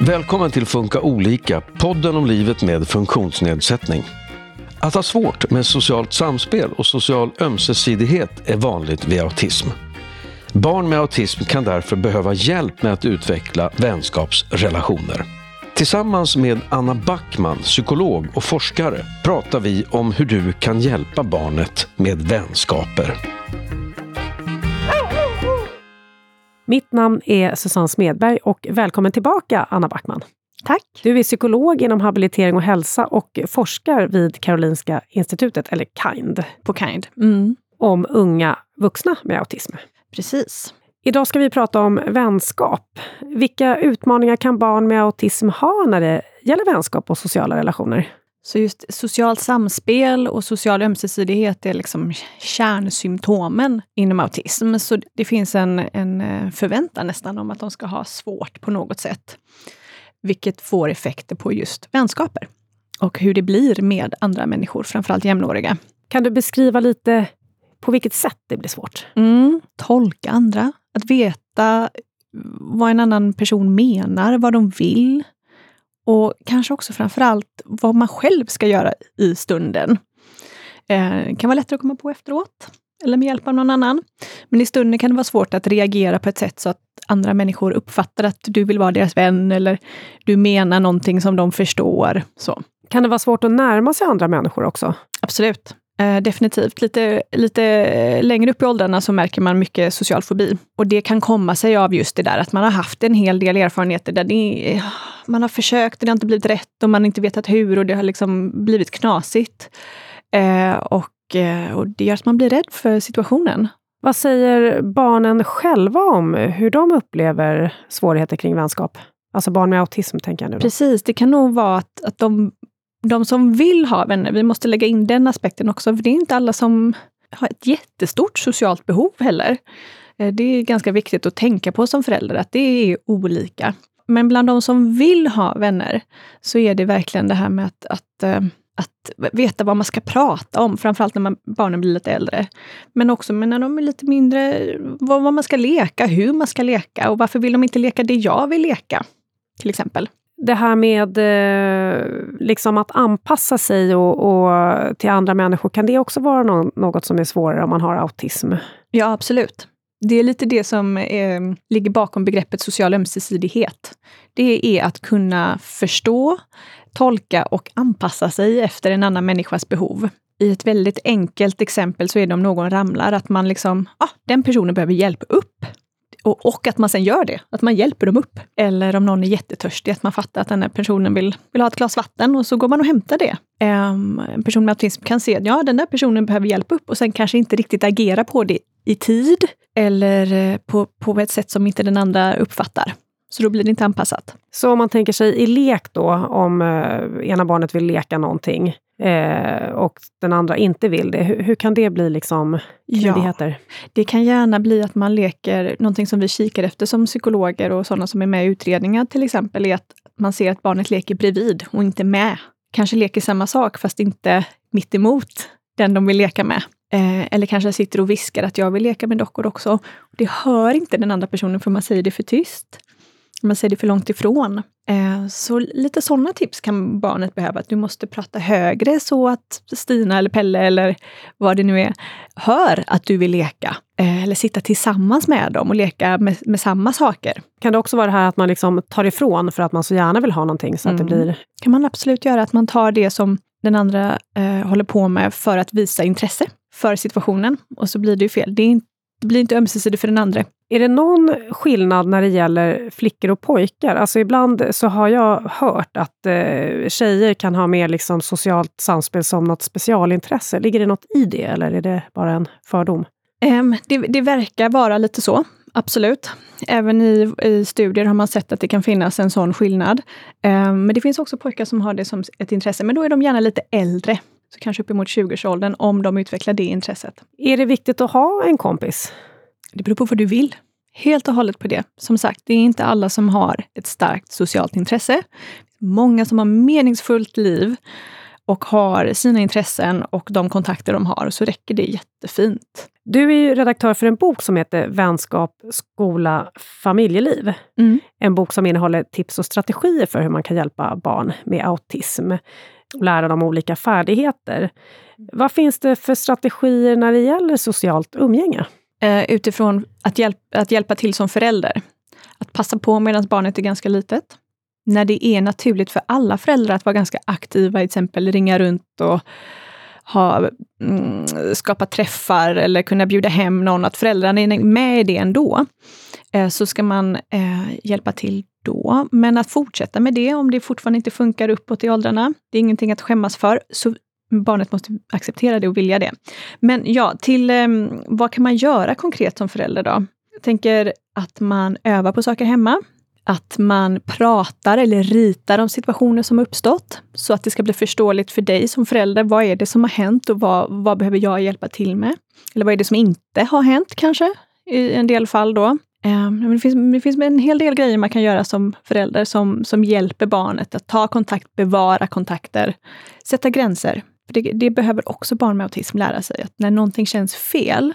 Välkommen till Funka olika, podden om livet med funktionsnedsättning. Att ha svårt med socialt samspel och social ömsesidighet är vanligt vid autism. Barn med autism kan därför behöva hjälp med att utveckla vänskapsrelationer. Tillsammans med Anna Backman, psykolog och forskare, pratar vi om hur du kan hjälpa barnet med vänskaper. Mitt namn är Susanne Smedberg och välkommen tillbaka Anna Backman. Tack. Du är psykolog inom habilitering och hälsa och forskar vid Karolinska institutet, eller KIND. På KIND. Mm. Om unga vuxna med autism. Precis. Idag ska vi prata om vänskap. Vilka utmaningar kan barn med autism ha när det gäller vänskap och sociala relationer? Så just socialt samspel och social ömsesidighet är liksom kärnsymptomen inom autism. Så det finns en, en eh, förväntan nästan om att de ska ha svårt på något sätt. Vilket får effekter på just vänskaper och hur det blir med andra människor, framförallt jämnåriga. Kan du beskriva lite på vilket sätt det blir svårt? Mm, tolka andra, att veta vad en annan person menar, vad de vill. Och kanske också framför allt vad man själv ska göra i stunden. Eh, kan vara lättare att komma på efteråt, eller med hjälp av någon annan. Men i stunden kan det vara svårt att reagera på ett sätt så att andra människor uppfattar att du vill vara deras vän, eller du menar någonting som de förstår. Så. Kan det vara svårt att närma sig andra människor också? Absolut. Eh, definitivt. Lite, lite längre upp i åldrarna så märker man mycket social fobi. Och det kan komma sig av just det där att man har haft en hel del erfarenheter där det, man har försökt och det har inte blivit rätt och man har inte vetat hur och det har liksom blivit knasigt. Eh, och, eh, och det gör att man blir rädd för situationen. Vad säger barnen själva om hur de upplever svårigheter kring vänskap? Alltså barn med autism, tänker jag nu. Då. Precis, det kan nog vara att, att de de som vill ha vänner, vi måste lägga in den aspekten också, för det är inte alla som har ett jättestort socialt behov heller. Eh, det är ganska viktigt att tänka på som förälder, att det är olika. Men bland de som vill ha vänner, så är det verkligen det här med att, att, eh, att veta vad man ska prata om, framförallt när man, barnen blir lite äldre. Men också när de är lite mindre, vad, vad man ska leka, hur man ska leka och varför vill de inte leka det jag vill leka? Till exempel det här med eh, liksom att anpassa sig och, och, till andra människor, kan det också vara no något som är svårare om man har autism? Ja, absolut. Det är lite det som eh, ligger bakom begreppet social ömsesidighet. Det är att kunna förstå, tolka och anpassa sig efter en annan människas behov. I ett väldigt enkelt exempel så är det om någon ramlar, att man liksom, ah, den personen behöver hjälp upp och, och, att man sen gör det, att man hjälper dem upp. Eller om någon är jättetörstig, att man fattar att den här personen vill, vill ha ett glas vatten och så går man och hämtar det. Um, en person med autism kan se att ja, den där personen behöver hjälp upp och sen kanske inte riktigt agera på det i tid eller eh, på, på ett sätt som inte den andra uppfattar. Så då blir det inte anpassat. Så om man tänker sig i lek då, om eh, ena barnet vill leka någonting, eh, och den andra inte vill det. Hur, hur kan det bli liksom stridigheter? Ja, det kan gärna bli att man leker, någonting som vi kikar efter som psykologer och sådana som är med i utredningar till exempel, är att man ser att barnet leker bredvid och inte med. Kanske leker samma sak fast inte mitt emot den de vill leka med. Eh, eller kanske sitter och viskar att jag vill leka med dockor också. Det hör inte den andra personen för man säger det för tyst. Man säger det för långt ifrån. Eh, så lite sådana tips kan barnet behöva. Att du måste prata högre så att Stina eller Pelle eller vad det nu är hör att du vill leka. Eh, eller sitta tillsammans med dem och leka med, med samma saker. Kan det också vara det här att man liksom tar ifrån för att man så gärna vill ha någonting? Så att mm. det blir... kan man absolut göra. Att man tar det som den andra eh, håller på med för att visa intresse för situationen. Och så blir det ju fel. Det, är, det blir inte ömsesidigt för den andra. Är det någon skillnad när det gäller flickor och pojkar? Alltså ibland så har jag hört att eh, tjejer kan ha mer liksom socialt samspel som något specialintresse. Ligger det något i det eller är det bara en fördom? Um, det, det, verkar vara lite så, absolut. Även i, i, studier har man sett att det kan finnas en sån skillnad. Um, men det finns också pojkar som har det som ett intresse, men då är de gärna lite äldre. Så kanske uppemot 20-årsåldern, om de utvecklar det intresset. Är det viktigt att ha en kompis? Det beror på vad du vill. Helt och hållet på det. Som sagt, det är inte alla som har ett starkt socialt intresse. Många som har meningsfullt liv och har sina intressen och de kontakter de har, så räcker det jättefint. Du är ju redaktör för en bok som heter Vänskap, skola, familjeliv. Mm. En bok som innehåller tips och strategier för hur man kan hjälpa barn med autism och lära dem olika färdigheter. Vad finns det för strategier när det gäller socialt umgänge? Eh, utifrån att, hjälp, att hjälpa till som förälder. Att passa på medan barnet är ganska litet. När det är naturligt för alla föräldrar att vara ganska aktiva, till exempel ringa runt och ha, mm, skapa träffar eller kunna bjuda hem någon, att föräldrarna är med i det ändå, eh, så ska man eh, hjälpa till då. Men att fortsätta med det om det fortfarande inte funkar uppåt i åldrarna, det är ingenting att skämmas för. Så barnet måste acceptera det och vilja det. Men ja, till eh, vad kan man göra konkret som förälder då? Jag tänker att man övar på saker hemma. Att man pratar eller ritar om situationer som uppstått, så att det ska bli förståeligt för dig som förälder. Vad är det som har hänt och vad, vad behöver jag hjälpa till med? Eller vad är det som inte har hänt kanske, i en del fall då. Um, det, finns, det finns en hel del grejer man kan göra som förälder som, som hjälper barnet att ta kontakt, bevara kontakter, sätta gränser. För det, det behöver också barn med autism lära sig, att när någonting känns fel,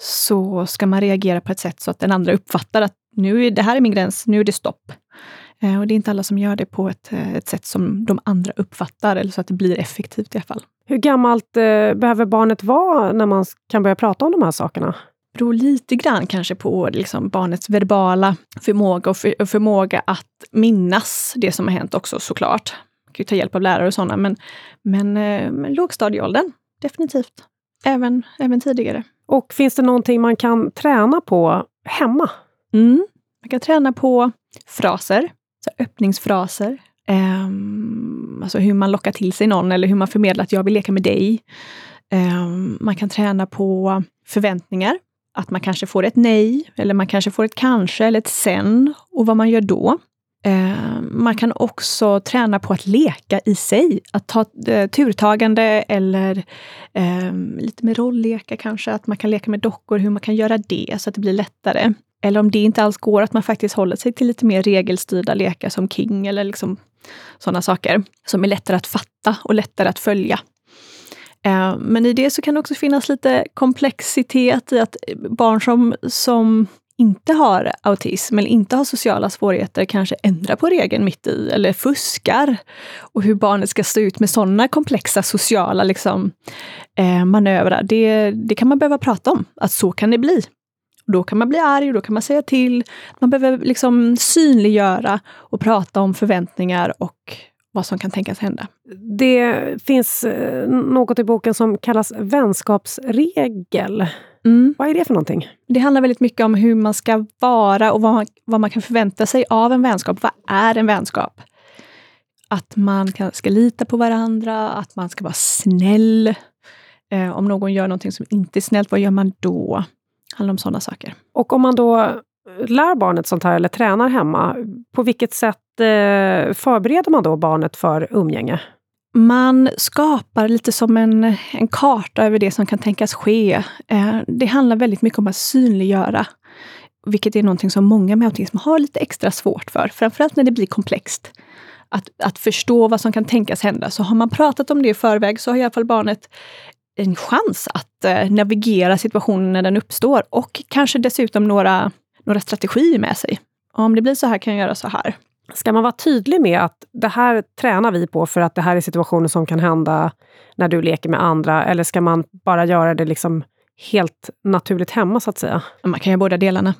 så ska man reagera på ett sätt så att den andra uppfattar att nu är det här är min gräns, nu är det stopp. Eh, och det är inte alla som gör det på ett, eh, ett sätt som de andra uppfattar, eller så att det blir effektivt i alla fall. Hur gammalt eh, behöver barnet vara när man kan börja prata om de här sakerna? Beror lite grann kanske på liksom barnets verbala förmåga och, för, och förmåga att minnas det som har hänt också såklart. Man kan ju ta hjälp av lärare och sådana, men, men, eh, men lågstadieåldern, definitivt. Även, även tidigare. Och finns det någonting man kan träna på hemma? Mm. Man kan träna på fraser, så öppningsfraser. Um, alltså hur man lockar till sig någon eller hur man förmedlar att jag vill leka med dig. Um, man kan träna på förväntningar. Att man kanske får ett nej, eller man kanske får ett kanske eller ett sen. Och vad man gör då. Eh, man kan också träna på att leka i sig. Att ta eh, turtagande eller eh, lite med rollleka kanske. Att man kan leka med dockor, hur man kan göra det så att det blir lättare. Eller om det inte alls går, att man faktiskt håller sig till lite mer regelstyrda lekar som King eller liksom sådana saker som är lättare att fatta och lättare att följa. Eh, men i det så kan det också finnas lite komplexitet i att barn som, som inte har autism eller inte har sociala svårigheter kanske ändrar på regeln mitt i eller fuskar. Och hur barnet ska stå ut med sådana komplexa sociala liksom, eh, manövrar, det, det kan man behöva prata om. Att så kan det bli. Då kan man bli arg och då kan man säga till. Man behöver liksom synliggöra och prata om förväntningar och vad som kan tänkas hända. Det finns eh, något i boken som kallas vänskapsregel. Mm. Vad är det för någonting? Det handlar väldigt mycket om hur man ska vara och vad man, vad man kan förvänta sig av en vänskap. Vad är en vänskap? Att man kan, ska lita på varandra, att man ska vara snäll. Eh, om någon gör någonting som inte är snällt, vad gör man då? Det handlar om sådana saker. Och om man då lär barnet sånt här eller tränar hemma, på vilket sätt eh, förbereder man då barnet för umgänge? Man skapar lite som en, en karta över det som kan tänkas ske. Eh, det handlar väldigt mycket om att synliggöra, vilket är någonting som många med autism har lite extra svårt för, framförallt när det blir komplext. Att, att förstå vad som kan tänkas hända. Så har man pratat om det i förväg så har i alla fall barnet en chans att eh, navigera situationen när den uppstår och kanske dessutom några, några strategier med sig. Om det blir så här kan jag göra så här. Ska man vara tydlig med att det här tränar vi på för att det här är situationer som kan hända när du leker med andra? Eller ska man bara göra det liksom helt naturligt hemma, så att säga? Man kan göra båda delarna,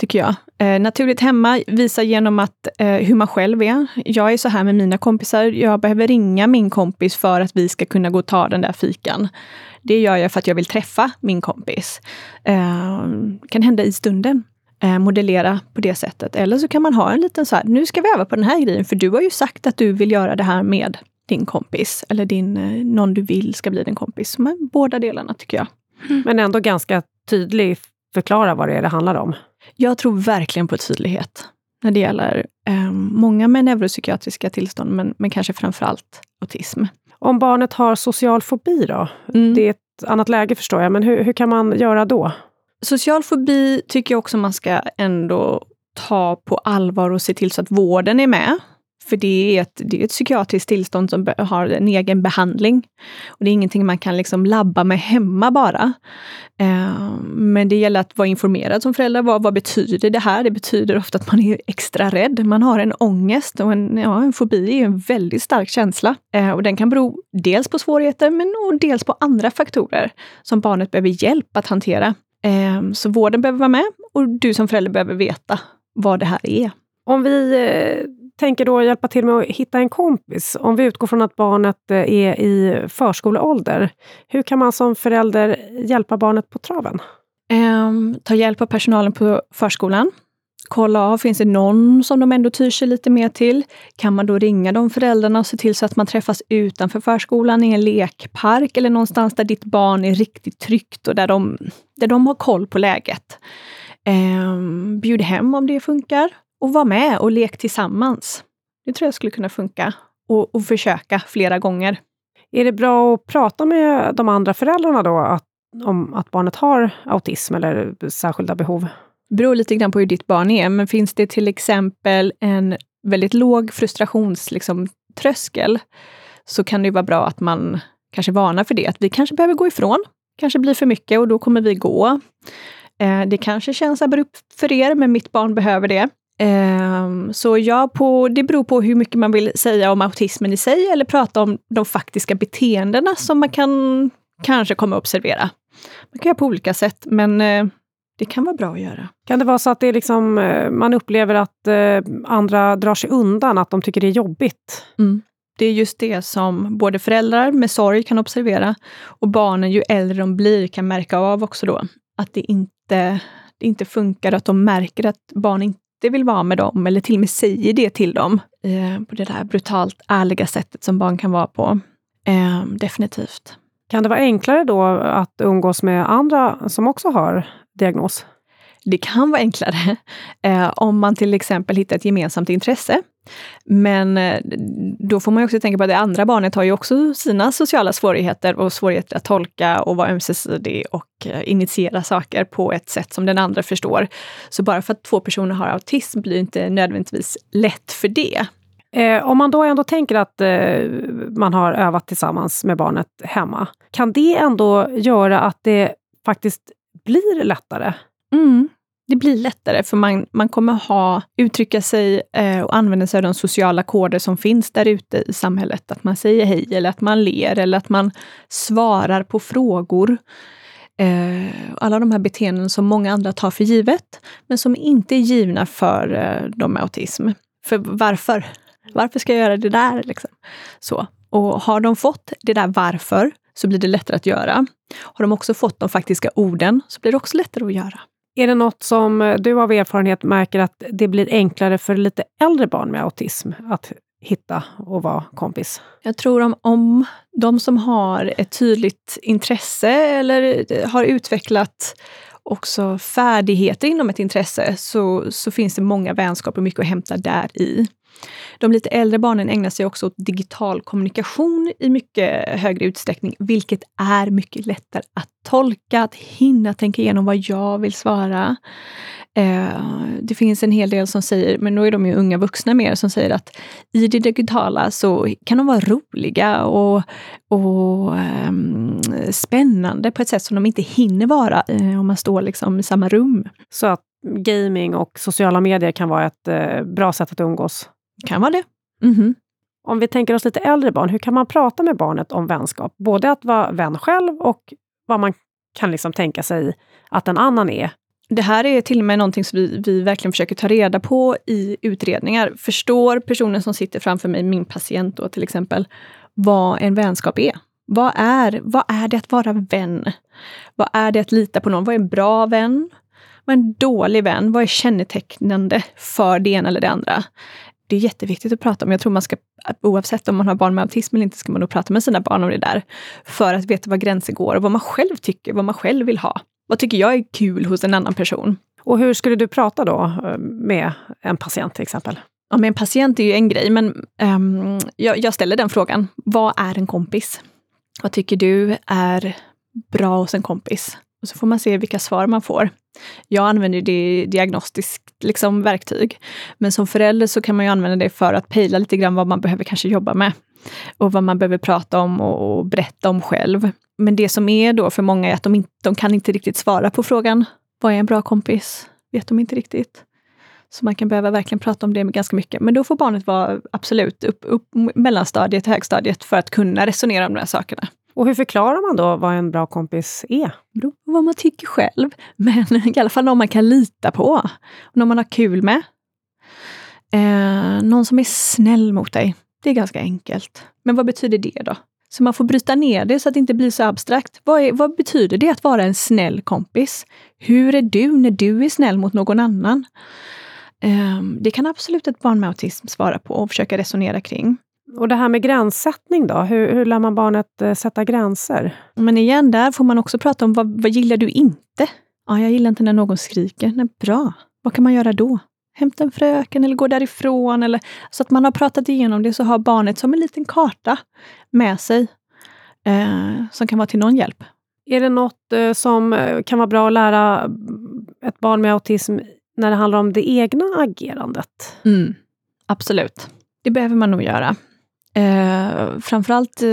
tycker jag. Eh, naturligt hemma visar genom att, eh, hur man själv är. Jag är så här med mina kompisar. Jag behöver ringa min kompis för att vi ska kunna gå och ta den där fikan. Det gör jag för att jag vill träffa min kompis. Eh, kan hända i stunden eh, modellera på det sättet. Eller så kan man ha en liten så här, nu ska vi öva på den här grejen, för du har ju sagt att du vill göra det här med din kompis, eller din, eh, någon du vill ska bli din kompis. Men båda delarna tycker jag. Mm. Men ändå ganska tydlig förklara vad det är det handlar om. Jag tror verkligen på tydlighet när det gäller eh, många med neuropsykiatriska tillstånd, men, men kanske framför allt autism. Om barnet har social fobi då? Mm. Det är ett annat läge förstår jag, men hur, hur kan man göra då? Social fobi tycker jag också man ska ändå ta på allvar och se till så att vården är med. För det är ett, det är ett psykiatriskt tillstånd som har en egen behandling. Och Det är ingenting man kan liksom labba med hemma bara. Eh, men det gäller att vara informerad som förälder. Vad, vad betyder det här? Det betyder ofta att man är extra rädd. Man har en ångest och en, ja, en fobi är en väldigt stark känsla. Eh, och den kan bero dels på svårigheter men och dels på andra faktorer som barnet behöver hjälp att hantera. Eh, så vården behöver vara med och du som förälder behöver veta vad det här är. Om vi eh, tänker då hjälpa till med att hitta en kompis. Om vi utgår från att barnet eh, är i förskoleålder. Hur kan man som förälder hjälpa barnet på traven? Um, ta hjälp av personalen på förskolan. Kolla av, finns det någon som de ändå tyr sig lite mer till? Kan man då ringa de föräldrarna och se till så att man träffas utanför förskolan i en lekpark eller någonstans där ditt barn är riktigt tryggt och där de, där de har koll på läget. Ehm, bjud hem om det funkar och var med och lek tillsammans. Det tror jag skulle kunna funka. Och, och försöka flera gånger. Är det bra att prata med de andra föräldrarna då att, om att barnet har autism eller särskilda behov? Det beror lite grann på hur ditt barn är, men finns det till exempel en väldigt låg frustrationströskel liksom, så kan det vara bra att man kanske varnar för det. Att vi kanske behöver gå ifrån. kanske blir för mycket och då kommer vi gå. Eh, det kanske känns abrupt för er, men mitt barn behöver det. Ehm, så ja, på, det beror på hur mycket man vill säga om autismen i sig eller prata om de faktiska beteendena som man kan kanske kommer att observera. Man kan göra på olika sätt, men eh, det kan vara bra att göra. Kan det vara så att det liksom, uh, man upplever att uh, andra drar sig undan, att de tycker det är jobbigt? Mm. Det är just det som både föräldrar med sorg kan observera och barnen, ju äldre de blir, kan märka av också då. Att det inte, det inte funkar, att de märker att barn inte inte vill vara med dem eller till och med säger det till dem eh, på det där brutalt ärliga sättet som barn kan vara på. Eh, definitivt. Kan det vara enklare då att umgås med andra som också har diagnos? Det kan vara enklare eh, om man till exempel hittar ett gemensamt intresse. Men eh, då får man också tänka på att det andra barnet har ju också sina sociala svårigheter och svårigheter att tolka och vara ömsesidig och eh, initiera saker på ett sätt som den andra förstår. Så bara för att två personer har autism blir det inte nödvändigtvis lätt för det. Eh, om man då ändå tänker att eh, man har övat tillsammans med barnet hemma, kan det ändå göra att det faktiskt blir lättare? Mm det blir lättare för man, man kommer ha, uttrycka sig eh, och använda sig av de sociala koder som finns där ute i samhället. Att man säger hej eller att man ler eller att man svarar på frågor. Eh, alla de här beteenden som många andra tar för givet, men som inte är givna för eh, de med autism. För varför? Varför ska jag göra det där? Liksom? Så. Och har de fått det där varför, så blir det lättare att göra. Har de också fått de faktiska orden, så blir det också lättare att göra. Är det något som du av erfarenhet märker att det blir enklare för lite äldre barn med autism att hitta och vara kompis? Jag tror om, om de som har ett tydligt intresse eller har utvecklat också färdigheter inom ett intresse så, så finns det många vänskaper och mycket att hämta där i. De lite äldre barnen ägnar sig också åt digital kommunikation i mycket högre utsträckning, vilket är mycket lättare att tolka, att hinna tänka igenom vad jag vill svara. Eh, det finns en hel del som säger, men då är de ju unga vuxna mer, som säger att i det digitala så kan de vara roliga och, och eh, spännande på ett sätt som de inte hinner vara eh, om man står liksom i samma rum. Så att gaming och sociala medier kan vara ett eh, bra sätt att umgås? Kan vara det. Mm -hmm. Om vi tänker oss lite äldre barn, hur kan man prata med barnet om vänskap? Både att vara vän själv och vad man kan liksom tänka sig att en annan är. Det här är till och med någonting som vi, vi verkligen försöker ta reda på i utredningar. Förstår personen som sitter framför mig, min patient då till exempel, vad en vänskap är? Vad är, vad är det att vara vän? Vad är det att lita på någon? Vad är en bra vän? Vad är en dålig vän? Vad är kännetecknande för det ena eller det andra? Det är jätteviktigt att prata om. Jag tror man ska, oavsett om man har barn med autism eller inte, ska man nog prata med sina barn om det där. För att veta var gränser går och vad man själv tycker, vad man själv vill ha. Vad tycker jag är kul hos en annan person? Och hur skulle du prata då eh, med en patient till exempel? Ja, med en patient är ju en grej, men um, jag, jag ställer den frågan. Vad är en kompis? Vad tycker du är bra hos en kompis? Och så får man se vilka svar man får. Jag använder det diagnostiskt liksom, verktyg. Men som förälder så kan man ju använda det för att pejla lite grann vad man behöver kanske jobba med. Och vad man behöver prata om och, och berätta om själv. Men det som är då för många är att de, inte, de kan inte riktigt svara på frågan, vad är en bra kompis? Vet de inte riktigt. Så man kan behöva verkligen prata om det ganska mycket. Men då får barnet vara absolut upp, upp mellanstadiet, högstadiet för att kunna resonera om de här sakerna. Och hur förklarar man då vad en bra kompis är? Det beror på vad man tycker själv. Men i alla fall någon man kan lita på. Någon man har kul med. Eh, någon som är snäll mot dig. Det är ganska enkelt. Men vad betyder det då? Så man får bryta ner det så att det inte blir så abstrakt. Vad, är, vad betyder det att vara en snäll kompis? Hur är du när du är snäll mot någon annan? Eh, det kan absolut ett barn med autism svara på och försöka resonera kring. Och det här med gränssättning då? Hur, hur lär man barnet eh, sätta gränser? Men igen, där får man också prata om vad, vad gillar du inte? Ja, jag gillar inte när någon skriker. Nej, bra. Vad kan man göra då? Hämta en fröken eller gå därifrån. Eller, så att man har pratat igenom det, så har barnet som en liten karta med sig eh, som kan vara till någon hjälp. Är det något eh, som eh, kan vara bra att lära ett barn med autism när det handlar om det egna agerandet? Mm, absolut. Det behöver man nog göra. Eh, framförallt eh,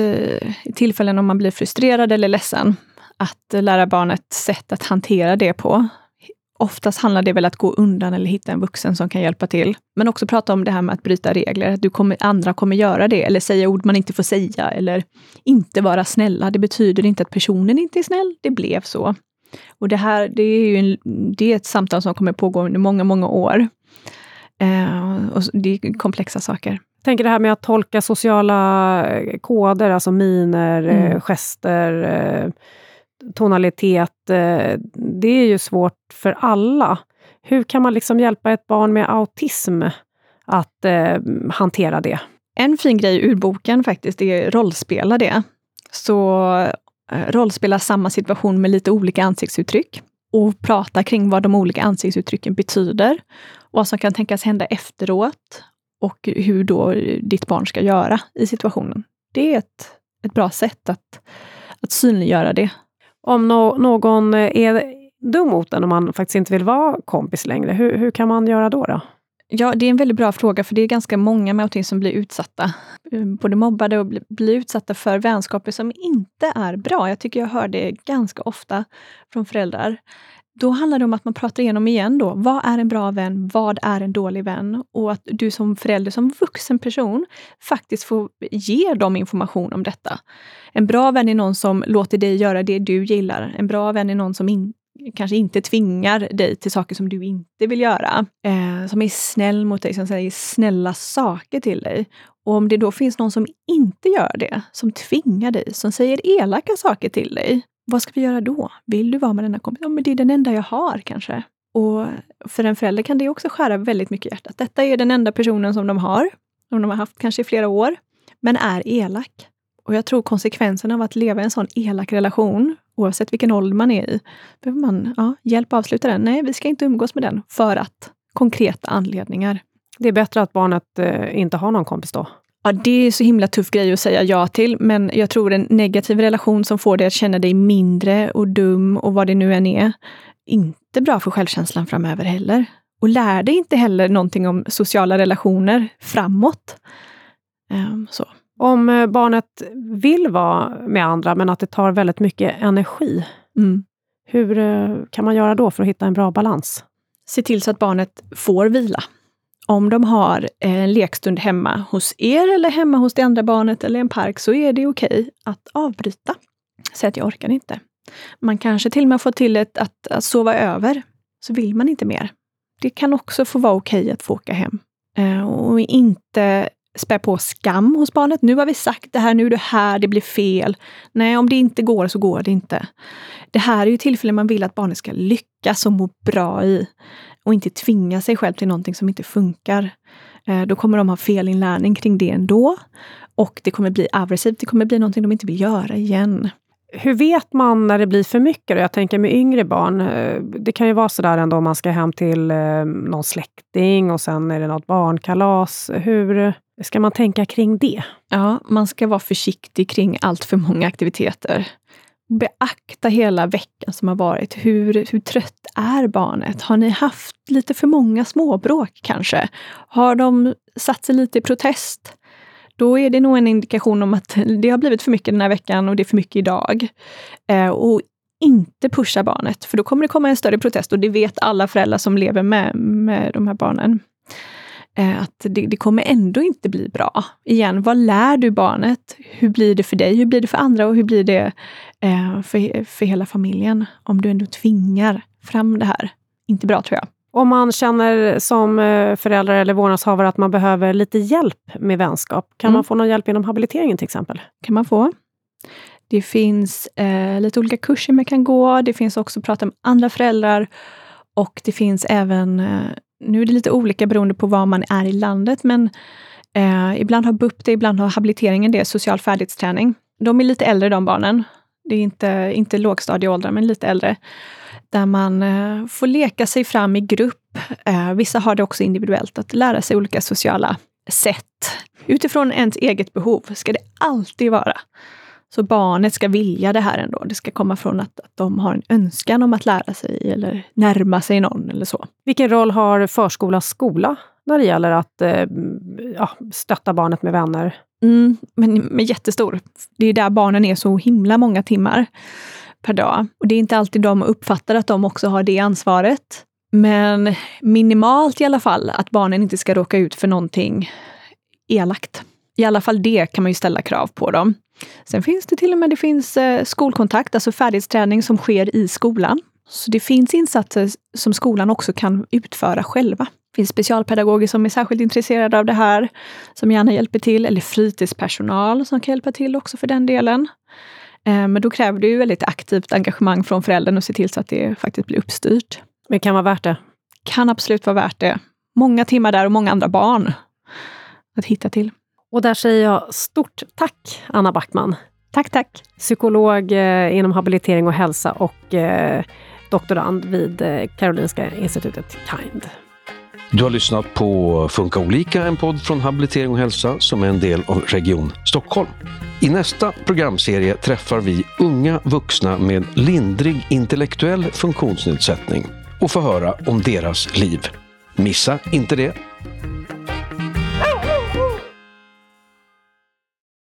i tillfällen om man blir frustrerad eller ledsen. Att eh, lära barnet sätt att hantera det på. Oftast handlar det väl att gå undan eller hitta en vuxen som kan hjälpa till. Men också prata om det här med att bryta regler. Att du kommer, andra kommer göra det eller säga ord man inte får säga eller inte vara snälla. Det betyder inte att personen inte är snäll. Det blev så. Och det här det är ju en, det är ett samtal som kommer pågå under många, många år. Eh, och det är komplexa saker. Jag tänker det här med att tolka sociala eh, koder, alltså miner, eh, mm. gester, eh, tonalitet. Det är ju svårt för alla. Hur kan man liksom hjälpa ett barn med autism att eh, hantera det? En fin grej ur boken faktiskt är rollspela det. Så rollspela samma situation med lite olika ansiktsuttryck och prata kring vad de olika ansiktsuttrycken betyder. Vad som kan tänkas hända efteråt och hur då ditt barn ska göra i situationen. Det är ett, ett bra sätt att, att synliggöra det. Om no någon är dum mot en och man faktiskt inte vill vara kompis längre, hur, hur kan man göra då? då? Ja, det är en väldigt bra fråga, för det är ganska många med autism som blir utsatta. Ehm, både mobbade och blir utsatta för vänskaper som inte är bra. Jag tycker jag hör det ganska ofta från föräldrar. Då handlar det om att man pratar igenom igen då. Vad är en bra vän? Vad är en dålig vän? Och att du som förälder, som vuxen person, faktiskt får ge dem information om detta. En bra vän är någon som låter dig göra det du gillar. En bra vän är någon som in, kanske inte tvingar dig till saker som du inte vill göra. Eh, som är snäll mot dig, som säger snälla saker till dig. Och om det då finns någon som inte gör det, som tvingar dig, som säger elaka saker till dig, vad ska vi göra då? Vill du vara med denna kompis? Ja, men det är den enda jag har kanske. Och för en förälder kan det också skära väldigt mycket i hjärtat. Detta är den enda personen som de har, som de har haft kanske i flera år, men är elak. Och jag tror konsekvenserna av att leva i en sån elak relation, oavsett vilken ålder man är i, behöver man ja, hjälp att avsluta den. Nej, vi ska inte umgås med den för att konkreta anledningar. Det är bättre att barnet eh, inte har någon kompis då? Ja, det är så himla tuff grej att säga ja till, men jag tror en negativ relation som får dig att känna dig mindre och dum och vad det nu än är, inte bra för självkänslan framöver heller. Och lär dig inte heller någonting om sociala relationer framåt. Um, så. Om eh, barnet vill vara med andra, men att det tar väldigt mycket energi, mm. hur eh, kan man göra då för att hitta en bra balans? Se till så att barnet får vila om de har en lekstund hemma hos er eller hemma hos det andra barnet eller en park så är det okej okay att avbryta. Säga att jag orkar inte. Man kanske till och med får till ett att, att sova över, så vill man inte mer. Det kan också få vara okej okay att få åka hem. Eh, och inte spä på skam hos barnet. Nu har vi sagt det här, nu är du här, det blir fel. Nej, om det inte går så går det inte. Det här är ju tillfällen man vill att barnet ska lyckas och må bra i och inte tvinga sig själv till någonting som inte funkar. Eh, då kommer de ha felinlärning kring det ändå. Och det kommer bli aggressivt, det kommer bli någonting de inte vill göra igen. Hur vet man när det blir för mycket? Jag tänker med yngre barn. Eh, det kan ju vara sådär ändå om man ska hem till eh, någon släkting och sen är det något barnkalas. Hur ska man tänka kring det? Ja, man ska vara försiktig kring allt för många aktiviteter. Beakta hela veckan som har varit. Hur, hur trött är barnet? Har ni haft lite för många småbråk kanske? Har de satt sig lite i protest? Då är det nog en indikation om att det har blivit för mycket den här veckan och det är för mycket idag. Eh, och inte pusha barnet, för då kommer det komma en större protest och det vet alla föräldrar som lever med, med de här barnen. Eh, att det, det, kommer ändå inte bli bra. Igen, vad lär du barnet? Hur blir det för dig? Hur blir det för andra? Och hur blir det eh, för, för hela familjen? Om du ändå tvingar fram det här. Inte bra tror jag. Om man känner som eh, förälder eller vårdnadshavare att man behöver lite hjälp med vänskap, kan mm. man få någon hjälp inom habiliteringen till exempel? kan man få. Det finns eh, lite olika kurser man kan gå. Det finns också prata med andra föräldrar. Och det finns även, eh, nu är det lite olika beroende på var man är i landet, men eh, ibland har BUP det, ibland har habiliteringen det, social färdighetsträning. De är lite äldre de barnen. Det är inte, inte lågstadieåldrar, men lite äldre. Där man eh, får leka sig fram i grupp. Eh, vissa har det också individuellt, att lära sig olika sociala sätt. Utifrån ens eget behov ska det alltid vara. Så barnet ska vilja det här ändå. Det ska komma från att, att de har en önskan om att lära sig eller närma sig någon eller så. Vilken roll har förskola skola när det gäller att eh, ja, stötta barnet med vänner? Mm, men, men jättestor. Det är där barnen är så himla många timmar per dag. Och det är inte alltid de uppfattar att de också har det ansvaret. Men minimalt i alla fall, att barnen inte ska råka ut för någonting elakt. I alla fall det kan man ju ställa krav på dem. Sen finns det till och med det finns eh, skolkontakt, alltså färdighetsträning som sker i skolan. Så det finns insatser som skolan också kan utföra själva. Det finns specialpedagoger som är särskilt intresserade av det här, som gärna hjälper till, eller fritidspersonal som kan hjälpa till också för den delen. Eh, men då kräver det ju väldigt aktivt engagemang från föräldern och se till så att det faktiskt blir uppstyrt. Men kan vara värt det? Kan absolut vara värt det. Många timmar där och många andra barn att hitta till. Och där säger jag stort tack, Anna Backman. Tack, tack. Psykolog eh, inom habilitering och hälsa och eh, doktorand vid eh, Karolinska institutet KIND. Du har lyssnat på Funka olika, en podd från Habilitering och hälsa som är en del av Region Stockholm. I nästa programserie träffar vi unga vuxna med lindrig intellektuell funktionsnedsättning och får höra om deras liv. Missa inte det!